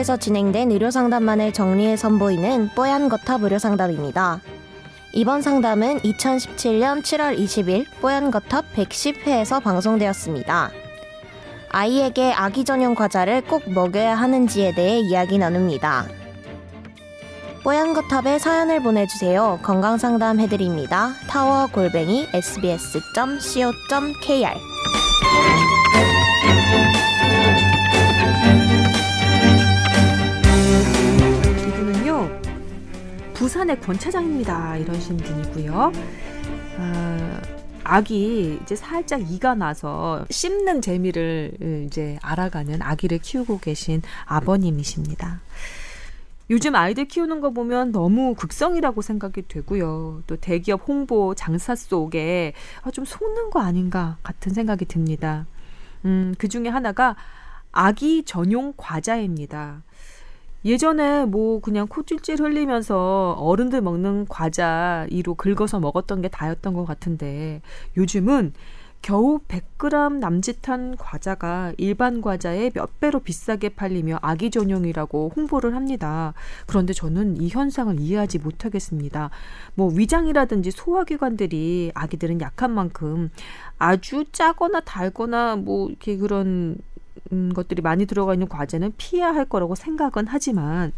뽀얀거탑에서 진행된 의료상담만을 정리해 선보이는 뽀얀거탑 의료상담입니다. 이번 상담은 2017년 7월 20일 뽀얀거탑 110회에서 방송되었습니다. 아이에게 아기 전용 과자를 꼭 먹여야 하는지에 대해 이야기 나눕니다. 뽀얀거탑에 사연을 보내주세요. 건강상담 해드립니다. 타워 골뱅이 sbs.co.kr 부산의 권 차장입니다 이러신 분이고요 아, 아기 이제 살짝 이가 나서 씹는 재미를 이제 알아가는 아기를 키우고 계신 아버님이십니다. 요즘 아이들 키우는 거 보면 너무 극성이라고 생각이 되고요. 또 대기업 홍보 장사 속에 아, 좀 속는 거 아닌가 같은 생각이 듭니다. 음, 그 중에 하나가 아기 전용 과자입니다. 예전에 뭐 그냥 코 찔찔 흘리면서 어른들 먹는 과자 이로 긁어서 먹었던 게 다였던 것 같은데 요즘은 겨우 100g 남짓한 과자가 일반 과자의 몇 배로 비싸게 팔리며 아기 전용이라고 홍보를 합니다. 그런데 저는 이 현상을 이해하지 못하겠습니다. 뭐 위장이라든지 소화기관들이 아기들은 약한 만큼 아주 짜거나 달거나 뭐 이렇게 그런 음, 것들이 많이 들어가 있는 과자는 피해야 할 거라고 생각은 하지만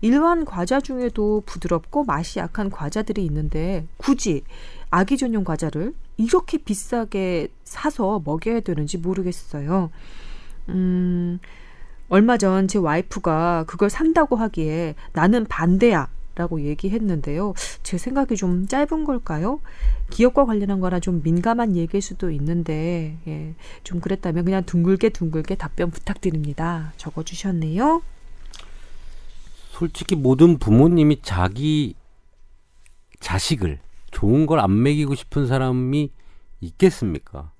일반 과자 중에도 부드럽고 맛이 약한 과자들이 있는데 굳이 아기 전용 과자를 이렇게 비싸게 사서 먹여야 되는지 모르겠어요. 음, 얼마 전 제 와이프가 그걸 산다고 하기에 나는 반대야. 라고 얘기했는데요. 제 생각이 좀 짧은 걸까요? 기업과 관련한 거라 좀 민감한 얘기일 수도 있는데, 예, 좀 그랬다면 그냥 둥글게 둥글게 답변 부탁드립니다. 적어 주셨네요. 솔직히 모든 부모님이 자기 자식을 좋은 걸 안 먹이고 싶은 사람이 있겠습니까?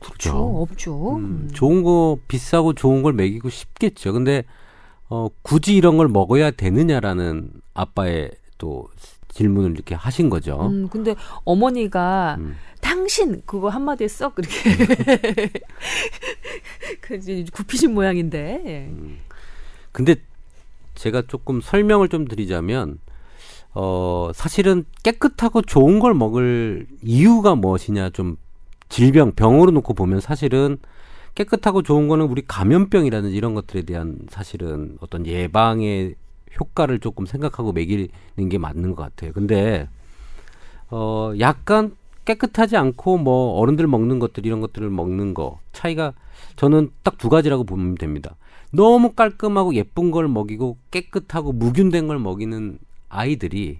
그렇죠. 없죠. 음, 좋은 거 비싸고 좋은 걸 먹이고 싶겠죠. 근데 어, 굳이 이런 걸 먹어야 되느냐라는 아빠의 또 질문을 이렇게 하신 거죠. 음, 근데 어머니가 음. 당신 그거 한마디에 썩 이렇게 그 굽히신 모양인데. 예. 음. 근데 제가 조금 설명을 좀 드리자면 어 사실은 깨끗하고 좋은 걸 먹을 이유가 무엇이냐 좀 질병 병으로 놓고 보면 사실은 깨끗하고 좋은 거는 우리 감염병이라든지 이런 것들에 대한 사실은 어떤 예방의 효과를 조금 생각하고 먹이는 게 맞는 것 같아요. 근데 어 약간 깨끗하지 않고 뭐 어른들 먹는 것들 이런 것들을 먹는 거 차이가 저는 딱 두 가지라고 보면 됩니다. 너무 깔끔하고 예쁜 걸 먹이고 깨끗하고 무균된 걸 먹이는 아이들이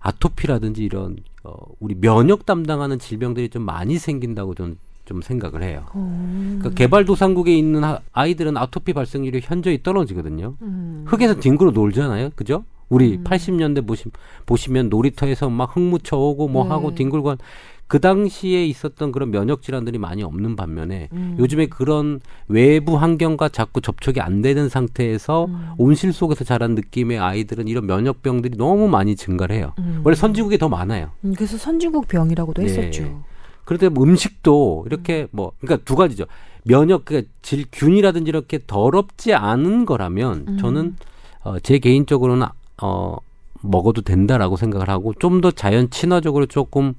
아토피라든지 이런 어, 우리 면역 담당하는 질병들이 좀 많이 생긴다고 저는 좀 생각을 해요. 그러니까 개발도상국에 있는 아이들은 아토피 발생률이 현저히 떨어지거든요. 음. 흙에서 뒹굴어 놀잖아요. 그죠? 우리 음. 80년대 보시, 보시면 놀이터에서 막 흙 묻혀오고 뭐 네. 하고 뒹굴고 그 당시에 있었던 그런 면역 질환들이 많이 없는 반면에 음. 요즘에 그런 외부 환경과 자꾸 접촉이 안 되는 상태에서 음. 온실 속에서 자란 느낌의 아이들은 이런 면역병들이 너무 많이 증가를 해요. 음. 원래 선진국에 더 많아요. 음, 그래서 선진국 병이라고도 네. 했었죠. 그런데 뭐 음식도 이렇게 음. 뭐 그러니까 두 가지죠. 면역 그질 균이라든지 이렇게 더럽지 않은 거라면 음. 저는 어, 제 개인적으로는 어 먹어도 된다라고 생각을 하고 좀 더 자연 친화적으로 조금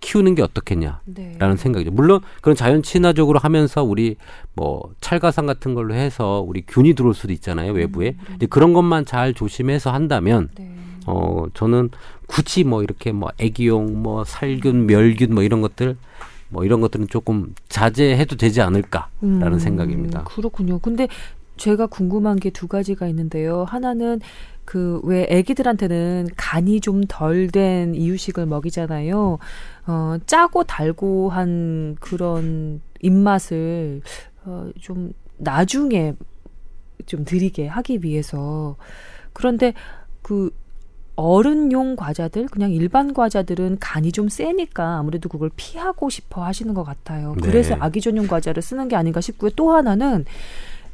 키우는 게 어떻겠냐라는 네. 생각이죠. 물론 그런 자연 친화적으로 하면서 우리 뭐 찰가상 같은 걸로 해서 우리 균이 들어올 수도 있잖아요 외부에. 음, 음. 그런 것만 잘 조심해서 한다면 네. 어 저는 굳이 뭐 이렇게 뭐 애기용 뭐 살균 멸균 뭐 이런 것들 뭐 이런 것들은 조금 자제해도 되지 않을까라는 음, 생각입니다. 그렇군요. 근데 제가 궁금한 게 두 가지가 있는데요. 하나는 그 왜 아기들한테는 간이 좀 덜 된 이유식을 먹이잖아요. 어, 짜고 달고 한 그런 입맛을 어, 좀 나중에 좀 드리게 하기 위해서 그런데 그 어른용 과자들 그냥 일반 과자들은 간이 좀 세니까 아무래도 그걸 피하고 싶어 하시는 것 같아요. 네. 그래서 아기 전용 과자를 쓰는 게 아닌가 싶고요. 또 하나는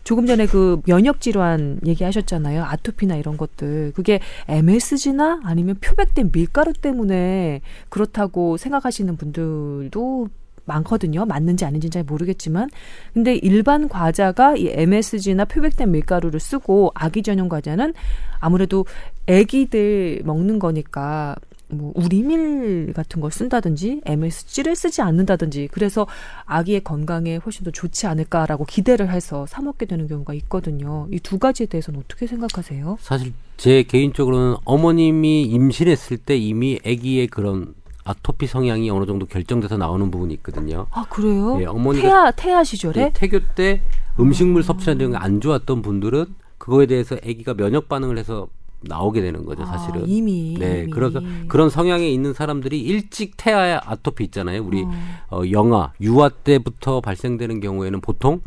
조금 전에 그 면역 질환 얘기하셨잖아요. 아토피나 이런 것들. 그게 MSG나 아니면 표백된 밀가루 때문에 그렇다고 생각하시는 분들도 많거든요. 맞는지 아닌지는 잘 모르겠지만. 근데 일반 과자가 이 MSG나 표백된 밀가루를 쓰고 아기 전용 과자는 아무래도 아기들 먹는 거니까 뭐 우리밀 같은 걸 쓴다든지 MSG를 쓰지 않는다든지 그래서 아기의 건강에 훨씬 더 좋지 않을까라고 기대를 해서 사 먹게 되는 경우가 있거든요. 이 두 가지에 대해서는 어떻게 생각하세요? 사실 제 개인적으로는 어머님이 임신했을 때 이미 아기의 그런 아토피 성향이 어느 정도 결정돼서 나오는 부분이 있거든요. 아 그래요? 예, 어머니가 태아 태아 시절에 예, 태교 때 음식물 섭취하는 게안 좋았던 분들은 그거에 대해서 아기가 면역 반응을 해서 나오게 되는 거죠, 사실은. 아, 이미 네, 이미. 그래서 그런 성향에 있는 사람들이 일찍 태아에 아토피 있잖아요. 우리 어. 어, 영아, 유아 때부터 발생되는 경우에는 보통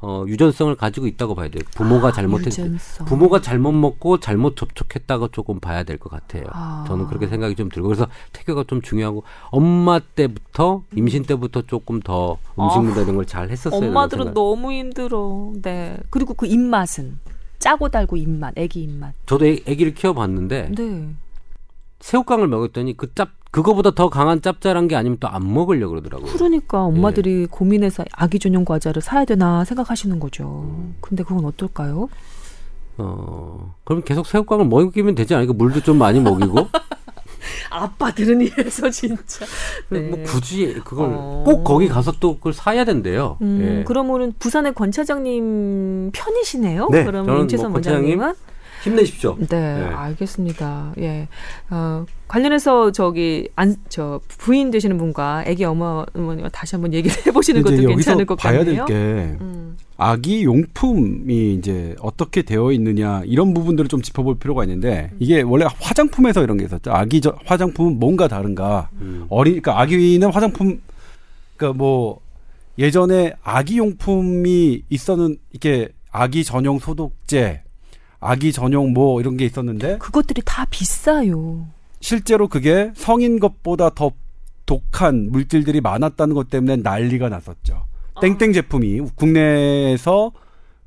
어, 유전성을 가지고 있다고 봐야 돼요. 부모가 아, 잘못했 유전성. 부모가 잘못 먹고 잘못 접촉했다고 조금 봐야 될 것 같아요. 아. 저는 그렇게 생각이 좀 들고 그래서 태교가 좀 중요하고 엄마 때부터 임신 때부터 조금 더 음식물 이런 걸 잘 했었어요. 아. 엄마들은 너무 힘들어. 네. 그리고 그 입맛은 짜고 달고 입맛, 애기 입맛. 저도 애, 아기를 키워봤는데 네. 새우깡을 먹었더니 그 짭 그거보다 더 강한 짭짤한 게 아니면 또 안 먹으려 그러더라고요. 그러니까 엄마들이 고민해서 아기 전용 과자를 사야 되나 생각하시는 거죠. 근데 그건 어떨까요? 어 그럼 계속 새우깡을 먹이면 되지 않을까? 물도 좀 많이 먹이고 아빠 들은 이래서 진짜. 네. 뭐 굳이 그걸 어. 꼭 거기 가서 또 그걸 사야 된대요. 음, 예. 그러면은 부산의 권 차장님 편이시네요. 네, 그러면 저는 임채선 뭐 원장님은 힘내십시오. 네, 네. 알겠습니다. 예. 어, 관련해서 저기 안 저 부인 되시는 분과 아기 어머 어머니와 다시 한번 얘기를 해보시는 것도 괜찮을 것 봐야 같네요. 될게 음. 아기 용품이 이제 어떻게 되어 있느냐 이런 부분들을 좀 짚어볼 필요가 있는데 이게 원래 화장품에서 이런 게 있었죠. 아기 저, 화장품은 뭔가 다른가. 음. 어린 그러니까 아기는 화장품 그러니까 뭐 예전에 아기 용품이 있었는 이렇게 아기 전용 소독제, 아기 전용 뭐 이런 게 있었는데 그것들이 다 비싸요. 실제로 그게 성인 것보다 더 독한 물질들이 많았다는 것 때문에 난리가 났었죠. 땡땡 제품이 국내에서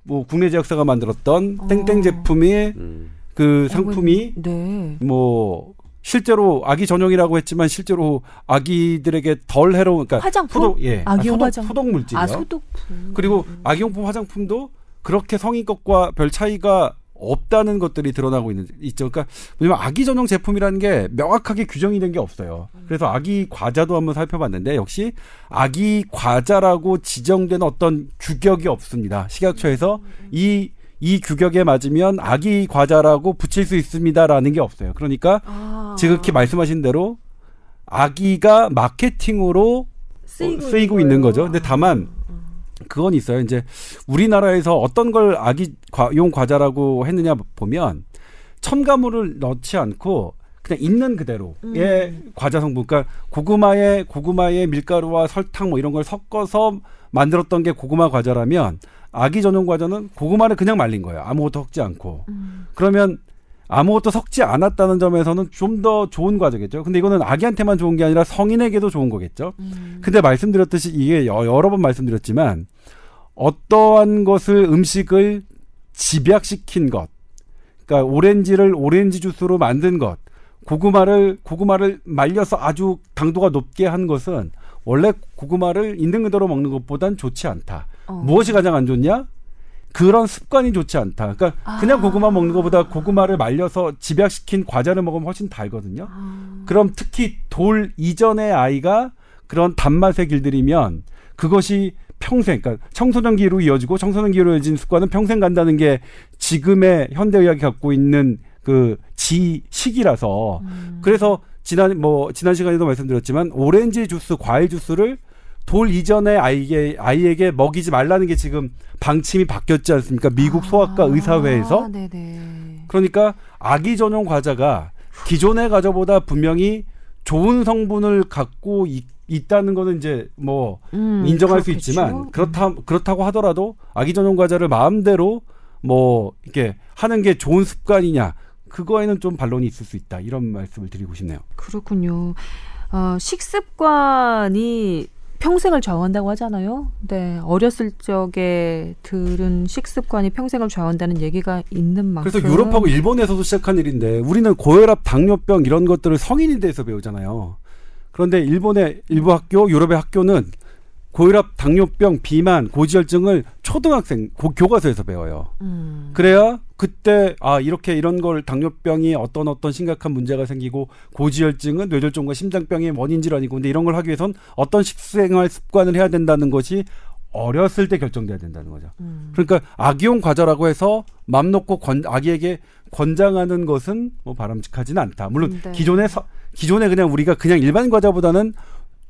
뭐 국내 제약사가 만들었던 어. 땡땡 제품이 음. 그 상품이 네. 뭐 실제로 아기 전용이라고 했지만 실제로 아기들에게 덜 해로운 그러니까 화장품? 소독 예 아기용 소독, 화장- 소독 물질이요. 아 소독품. 그리고 아기용품 화장품도 그렇게 성인 것과 별 차이가 없다는 것들이 드러나고 있는 있죠. 그러니까 왜냐면 아기 전용 제품이라는 게 명확하게 규정이 된 게 없어요. 그래서 아기 과자도 한번 살펴봤는데 역시 아기 과자라고 지정된 어떤 규격이 없습니다. 식약처에서 이이 규격에 맞으면 아기 과자라고 붙일 수 있습니다라는 게 없어요. 그러니까 아. 지극히 말씀하신 대로 아기가 마케팅으로 쓰이고, 어, 쓰이고 있는. 거죠. 근데 다만 그건 있어요. 이제 우리나라에서 어떤 걸 아기용 과자라고 했느냐 보면 첨가물을 넣지 않고 그냥 있는 그대로의 음. 과자 성분, 그러니까 고구마에 고구마에 밀가루와 설탕 뭐 이런 걸 섞어서 만들었던 게 고구마 과자라면 아기 전용 과자는 고구마를 그냥 말린 거예요. 아무것도 섞지 않고. 음. 그러면 아무것도 섞지 않았다는 점에서는 좀 더 좋은 과자겠죠. 근데 이거는 아기한테만 좋은 게 아니라 성인에게도 좋은 거겠죠. 음. 근데 말씀드렸듯이 이게 여- 여러 번 말씀드렸지만 어떠한 것을 음식을 집약시킨 것, 그러니까 오렌지를 오렌지 주스로 만든 것, 고구마를 고구마를 말려서 아주 당도가 높게 한 것은 원래 고구마를 있는 그대로 먹는 것보단 좋지 않다. 어. 무엇이 가장 안 좋냐? 그런 습관이 좋지 않다. 그러니까 그냥 아. 고구마 먹는 것보다 고구마를 말려서 집약시킨 과자를 먹으면 훨씬 달거든요. 아. 그럼 특히 돌 이전의 아이가 그런 단맛에 길들이면 그것이 평생, 그러니까 청소년기로 이어지고 청소년기로 이어진 습관은 평생 간다는 게 지금의 현대의학이 갖고 있는 그 지식이라서 음. 그래서 지난 뭐 지난 시간에도 말씀드렸지만 오렌지 주스, 과일 주스를 돌 이전의 아이에게 아이에게 먹이지 말라는 게 지금 방침이 바뀌었지 않습니까? 미국 소아과 아, 의사회에서 네네. 그러니까 아기 전용 과자가 기존의 과자보다 분명히 좋은 성분을 갖고 있, 있다는 거는 이제 뭐 음, 인정할 수 그렇겠죠. 있지만 그렇다 그렇다고 하더라도 아기 전용 과자를 마음대로 뭐 이렇게 하는 게 좋은 습관이냐 그거에는 좀 반론이 있을 수 있다 이런 말씀을 드리고 싶네요. 그렇군요. 어, 식습관이 평생을 좌우한다고 하잖아요. 네, 어렸을 적에 들은 식습관이 평생을 좌우한다는 얘기가 있는 만큼. 그래서 유럽하고 일본에서도 시작한 일인데 우리는 고혈압, 당뇨병 이런 것들을 성인이 돼서 배우잖아요. 그런데 일본의 일부 학교, 유럽의 학교는 고혈압, 당뇨병, 비만, 고지혈증을 초등학생 고, 교과서에서 배워요. 음. 그래야 그때 아 이렇게 이런 걸 당뇨병이 어떤 어떤 심각한 문제가 생기고 고지혈증은 뇌졸중과 심장병의 원인 질환이고 근데 이런 걸 하기 위해선 어떤 식생활 습관을 해야 된다는 것이 어렸을 때 결정돼야 된다는 거죠. 음. 그러니까 아기용 과자라고 해서 맘 놓고 권, 아기에게 권장하는 것은 뭐 바람직하지는 않다. 물론 네. 기존에 서, 기존에 그냥 우리가 그냥 일반 과자보다는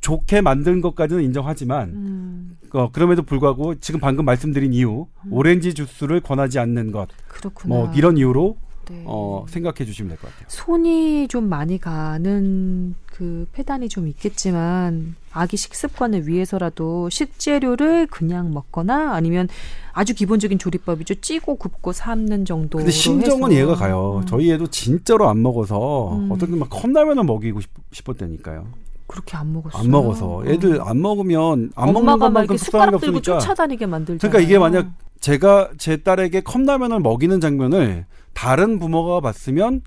좋게 만든 것까지는 인정하지만 음. 어, 그럼에도 불구하고 지금 방금 말씀드린 이유 오렌지 주스를 권하지 않는 것 그렇구나. 뭐 이런 이유로 네. 어, 생각해 주시면 될 것 같아요. 손이 좀 많이 가는 그 폐단이 좀 있겠지만 아기 식습관을 위해서라도 식재료를 그냥 먹거나 아니면 아주 기본적인 조리법이죠. 찌고 굽고 삶는 정도. 근데 심정은 이해가 가요. 저희 애도 진짜로 안 먹어서 음. 어떤 때막 컵라면을 먹이고 싶, 싶었다니까요. 그렇게 안 먹었어요. 안 먹어서 애들 안 먹으면 안 먹는 것만큼 속상한 게 숟가락 들고 없으니까. 쫓아다니게 만들잖아요. 그러니까 이게 만약 제가 제 딸에게 컵라면을 먹이는 장면을 다른 부모가 봤으면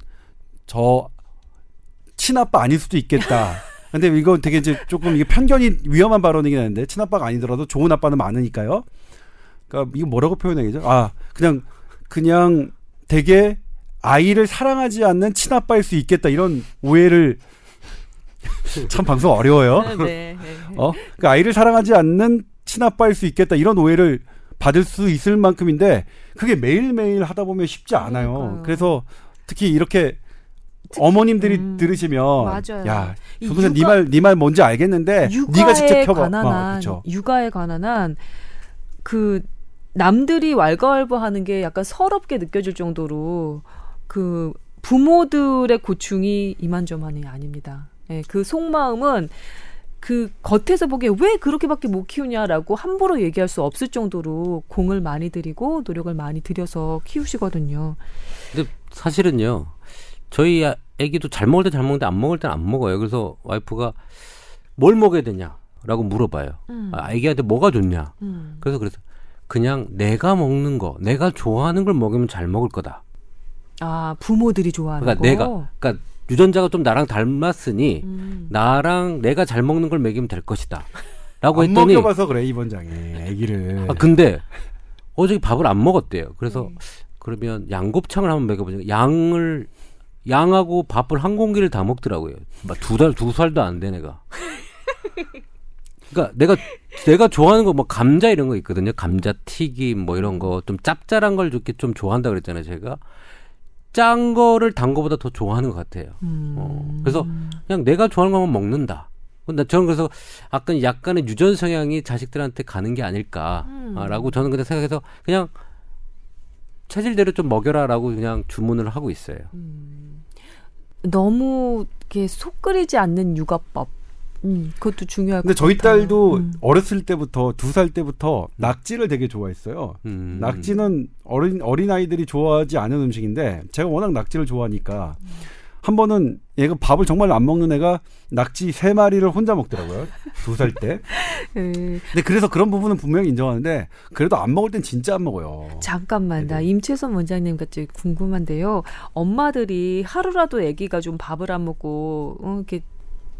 저 친아빠 아닐 수도 있겠다. 근데 이거 되게 이제 조금 이게 편견이 위험한 발언이긴 한데 친아빠가 아니더라도 좋은 아빠는 많으니까요. 그러니까 이거 뭐라고 표현해야죠? 아 그냥 그냥 되게 아이를 사랑하지 않는 친아빠일 수 있겠다 이런 오해를 참 방송 어려워요. 네, 네, 네. 어? 그 아이를 사랑하지 않는 친아빠일 수 있겠다 이런 오해를 받을 수 있을 만큼인데 그게 매일매일 하다 보면 쉽지 않아요. 그러니까요. 그래서 특히 이렇게 어머님들이 음, 들으시면 맞아요. 야, 이 조선생 네말 네 말 뭔지 알겠는데 네가 직접 펴봐. 관한 어. 육아에 관한 한그 남들이 왈가왈부하는 게 약간 서럽게 느껴질 정도로 그 부모들의 고충이 이만저만이 아닙니다. 예, 그 속마음은 그 겉에서 보기에 왜 그렇게밖에 못 키우냐라고 함부로 얘기할 수 없을 정도로 공을 많이 들이고 노력을 많이 들여서 키우시거든요. 근데 사실은요. 저희 아- 애기도 잘 먹을 때 잘 먹는데 안 먹을 때는 안 먹어요. 그래서 와이프가 뭘 먹어야 되냐라고 물어봐요. 음. 아, 애기한테 뭐가 좋냐. 음. 그래서 그래서 그냥 내가 먹는 거, 내가 좋아하는 걸 먹으면 잘 먹을 거다. 아 부모들이 좋아하는 그러니까 거. 내가 그러니까 유전자가 좀 나랑 닮았으니 음. 나랑 내가 잘 먹는 걸 먹이면 될 것이다. 라고 안 했더니 먹여봐서 그래 이 원장이 아기를. 아 근데 어저께 밥을 안 먹었대요. 그래서 네. 그러면 양곱창을 한번 먹여보자. 양을 양하고 밥을 한 공기를 다 먹더라고요. 두달 두 살도 안 돼 내가. 그러니까 내가 내가 좋아하는 거 뭐 감자 이런 거 있거든요. 감자 튀김 뭐 이런 거 좀 짭짤한 걸 이렇게 좀 좋아한다 그랬잖아요. 제가 짠 거를 단 거보다 더 좋아하는 것 같아요. 음. 어, 그래서 그냥 내가 좋아하는 것만 먹는다. 근데 저는 그래서 약간 약간의 유전 성향이 자식들한테 가는 게 아닐까라고 저는 그냥 생각해서 그냥 체질대로 좀 먹여라라고 그냥 주문을 하고 있어요. 너무 이렇게 속 끓이지 않는 육아법. 음, 그것도 중요할 근데 것 저희 같아요. 딸도 음. 어렸을 때부터 두 살 때부터 낙지를 되게 좋아했어요. 음. 낙지는 어린 어린 아이들이 좋아하지 않은 음식인데 제가 워낙 낙지를 좋아하니까 한 번은 얘가 밥을 정말 안 먹는 애가 낙지 세 마리를 혼자 먹더라고요 두 살 때. 예. 근데 그래서 그런 부분은 분명히 인정하는데 그래도 안 먹을 땐 진짜 안 먹어요. 잠깐만, 나 네네. 임채선 원장님 같이 궁금한데요. 엄마들이 하루라도 아기가 좀 밥을 안 먹고, 어, 이렇게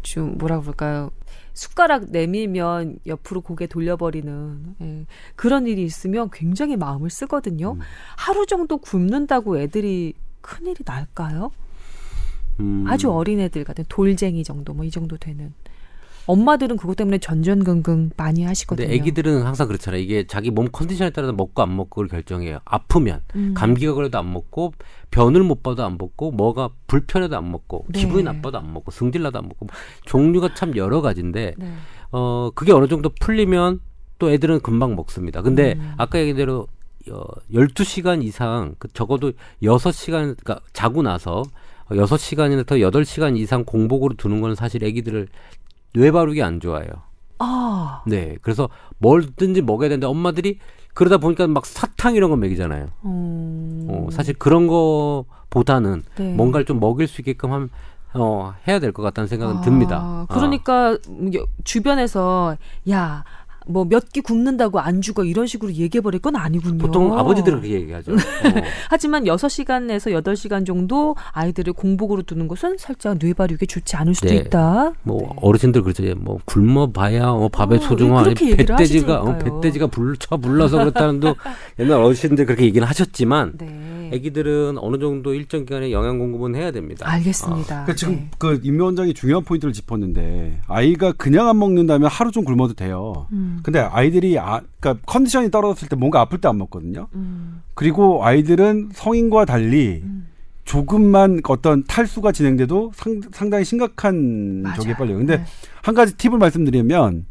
좀 뭐라 그럴까요? 숟가락 내밀면 옆으로 고개 돌려버리는 예, 그런 일이 있으면 굉장히 마음을 쓰거든요. 음. 하루 정도 굶는다고 애들이 큰일이 날까요? 음. 아주 어린 애들 같은 돌쟁이 정도 뭐 이 정도 되는 엄마들은 그것 때문에 전전긍긍 많이 하시거든요. 근데 아기들은 항상 그렇잖아요. 이게 자기 몸 컨디션에 따라서 먹고 안 먹고를 결정해요. 아프면 음. 감기가 걸려도 안 먹고 변을 못 봐도 안 먹고 뭐가 불편해도 안 먹고 네. 기분이 나빠도 안 먹고 승질나도 안 먹고 종류가 참 여러 가지인데 네. 어 그게 어느 정도 풀리면 또 애들은 금방 먹습니다. 근데 음. 아까 얘기한 대로 어 12시간 이상 그 적어도 6시간 그러니까 자고 나서 6시간이나 더 8시간 이상 공복으로 두는 거는 사실 애기들을 뇌 바르기 안 좋아요. 아, 네. 그래서 뭐든지 먹여야 되는데 엄마들이 그러다 보니까 막 사탕 이런 거 먹이잖아요. 음. 어, 사실 그런 거보다는 네. 뭔가를 좀 먹일 수 있게끔 함, 어, 해야 될 것 같다는 생각은 아, 듭니다. 그러니까 여- 주변에서 야 뭐 몇 끼 굶는다고 안 죽어 이런 식으로 얘기해 버릴 건 아니군요. 보통 아버지들은 그렇게 얘기하죠. 어. 하지만 6시간에서 8시간 정도 아이들을 공복으로 두는 것은 살짝 뇌 발육에 좋지 않을 수도 네. 있다. 뭐 네. 어르신들 그러죠. 뭐 굶어 봐야 어, 밥의 어, 소중함 얘기를 배돼지가 어. 배돼지가 불쳐 불러서 그렇다는 도 옛날 어르신들 그렇게 얘기는 하셨지만 네. 아기들은 어느 정도 일정 기간에 영양 공급은 해야 됩니다. 알겠습니다. 그러니까 지금 네. 그 임미 원장이 중요한 포인트를 짚었는데 아이가 그냥 안 먹는다면 하루 좀 굶어도 돼요. 음, 근데 아이들이 아, 그러니까 컨디션이 떨어졌을 때 뭔가 아플 때 안 먹거든요. 음, 그리고 아이들은 성인과 달리 음. 조금만 어떤 탈수가 진행돼도 상, 상당히 심각한 맞아요. 저게 빨려요. 근데 네. 한 가지 팁을 말씀드리면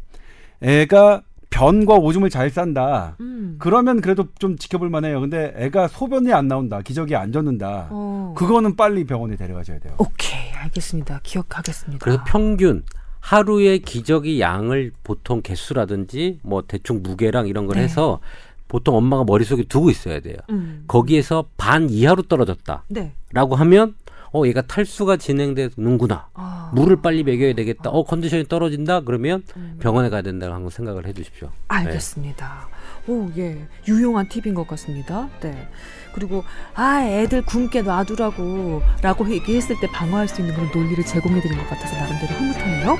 애가 변과 오줌을 잘 싼다. 음. 그러면 그래도 좀 지켜볼 만해요. 근데 애가 소변이 안 나온다. 기저귀 안 젖는다. 어. 그거는 빨리 병원에 데려가셔야 돼요. 오케이 알겠습니다. 기억하겠습니다. 그래서 평균 하루의 기저귀 양을 보통 개수라든지 뭐 대충 무게랑 이런 걸 네. 해서 보통 엄마가 머릿속에 두고 있어야 돼요. 음. 거기에서 반 이하로 떨어졌다라고 네. 하면 어 얘가 탈수가 진행되는구나. 아. 물을 빨리 먹여야 되겠다. 아. 어 컨디션이 떨어진다. 그러면 음. 병원에 가야 된다고 한번 생각을 해주십시오. 네. 알겠습니다. 네. 오 예, 유용한 팁인 것 같습니다. 네. 그리고 아 애들 굶게 놔두라고라고 얘기했을 때 방어할 수 있는 그런 논리를 제공해드린 것 같아서 나름대로 흐뭇하네요.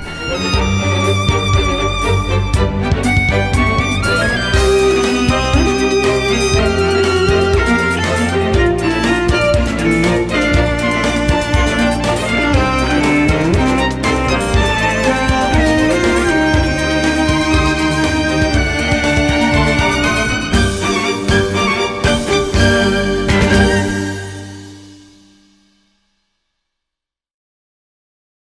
음.